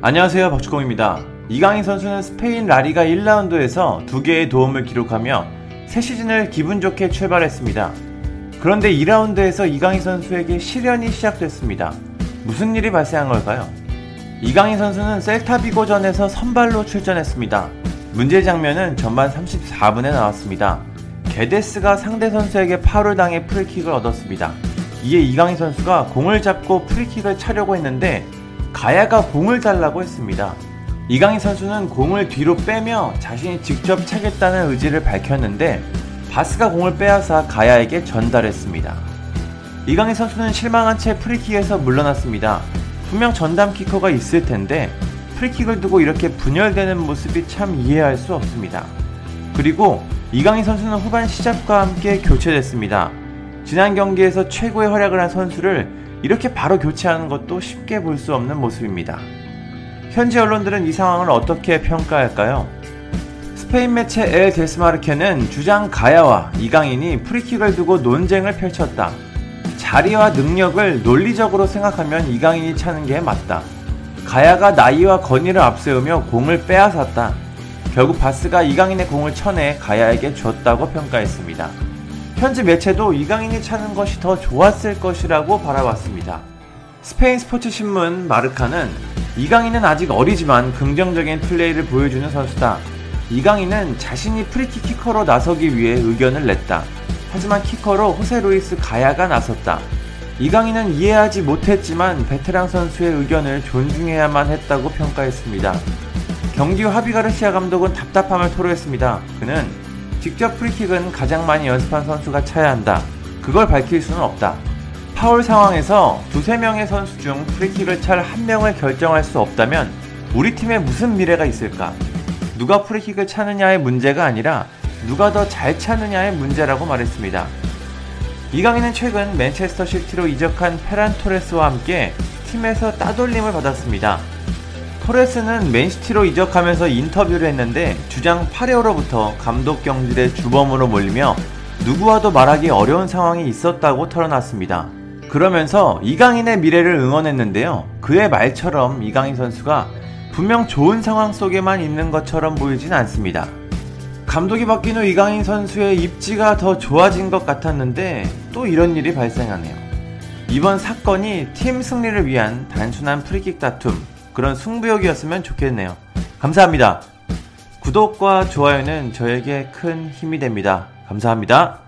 안녕하세요 박주공입니다. 이강인 선수는 스페인 라리가 1라운드에서 두 개의 도움을 기록하며 새 시즌을 기분 좋게 출발했습니다. 그런데 2라운드에서 이강인 선수에게 시련이 시작됐습니다. 무슨 일이 발생한 걸까요? 이강인 선수는 셀타비고전에서 선발로 출전했습니다. 문제 장면은 전반 34분에 나왔습니다. 게데스가 상대 선수에게 파울을 당해 프리킥을 얻었습니다. 이에 이강인 선수가 공을 잡고 프리킥을 차려고 했는데 가야가 공을 달라고 했습니다. 이강인 선수는 공을 뒤로 빼며 자신이 직접 차겠다는 의지를 밝혔는데 바스가 공을 빼앗아 가야에게 전달했습니다. 이강인 선수는 실망한 채 프리킥에서 물러났습니다. 분명 전담 키커가 있을 텐데 프리킥을 두고 이렇게 분열되는 모습이 참 이해할 수 없습니다. 그리고 이강인 선수는 후반 시작과 함께 교체됐습니다. 지난 경기에서 최고의 활약을 한 선수를 이렇게 바로 교체하는 것도 쉽게 볼 수 없는 모습입니다. 현지 언론들은 이 상황을 어떻게 평가할까요? 스페인 매체 엘 데스마르케는 주장 가야와 이강인이 프리킥을 두고 논쟁을 펼쳤다. 자리와 능력을 논리적으로 생각하면 이강인이 차는 게 맞다. 가야가 나이와 건의를 앞세우며 공을 빼앗았다. 결국 바스가 이강인의 공을 쳐내 가야에게 줬다고 평가했습니다. 현지 매체도 이강인이 차는 것이 더 좋았을 것이라고 바라봤습니다. 스페인 스포츠 신문 마르카는 이강인은 아직 어리지만 긍정적인 플레이를 보여주는 선수다. 이강인은 자신이 프리킥 키커로 나서기 위해 의견을 냈다. 하지만 키커로 호세 루이스 가야가 나섰다. 이강인은 이해하지 못했지만 베테랑 선수의 의견을 존중해야만 했다고 평가했습니다. 경기 후 하비 가르시아 감독은 답답함을 토로했습니다. 그는 직접 프리킥은 가장 많이 연습한 선수가 차야 한다. 그걸 밝힐 수는 없다. 파울 상황에서 두세 명의 선수 중 프리킥을 찰 한 명을 결정할 수 없다면 우리 팀에 무슨 미래가 있을까? 누가 프리킥을 차느냐의 문제가 아니라 누가 더 잘 차느냐의 문제라고 말했습니다. 이강인은 최근 맨체스터 시티로 이적한 페란 토레스와 함께 팀에서 따돌림을 받았습니다. 토레스는 맨시티로 이적하면서 인터뷰를 했는데 주장 파레오로부터 감독 경질의 주범으로 몰리며 누구와도 말하기 어려운 상황이 있었다고 털어놨습니다. 그러면서 이강인의 미래를 응원했는데요. 그의 말처럼 이강인 선수가 분명 좋은 상황 속에만 있는 것처럼 보이진 않습니다. 감독이 바뀐 후 이강인 선수의 입지가 더 좋아진 것 같았는데 또 이런 일이 발생하네요. 이번 사건이 팀 승리를 위한 단순한 프리킥 다툼, 그런 승부욕이었으면 좋겠네요. 감사합니다. 구독과 좋아요는 저에게 큰 힘이 됩니다. 감사합니다.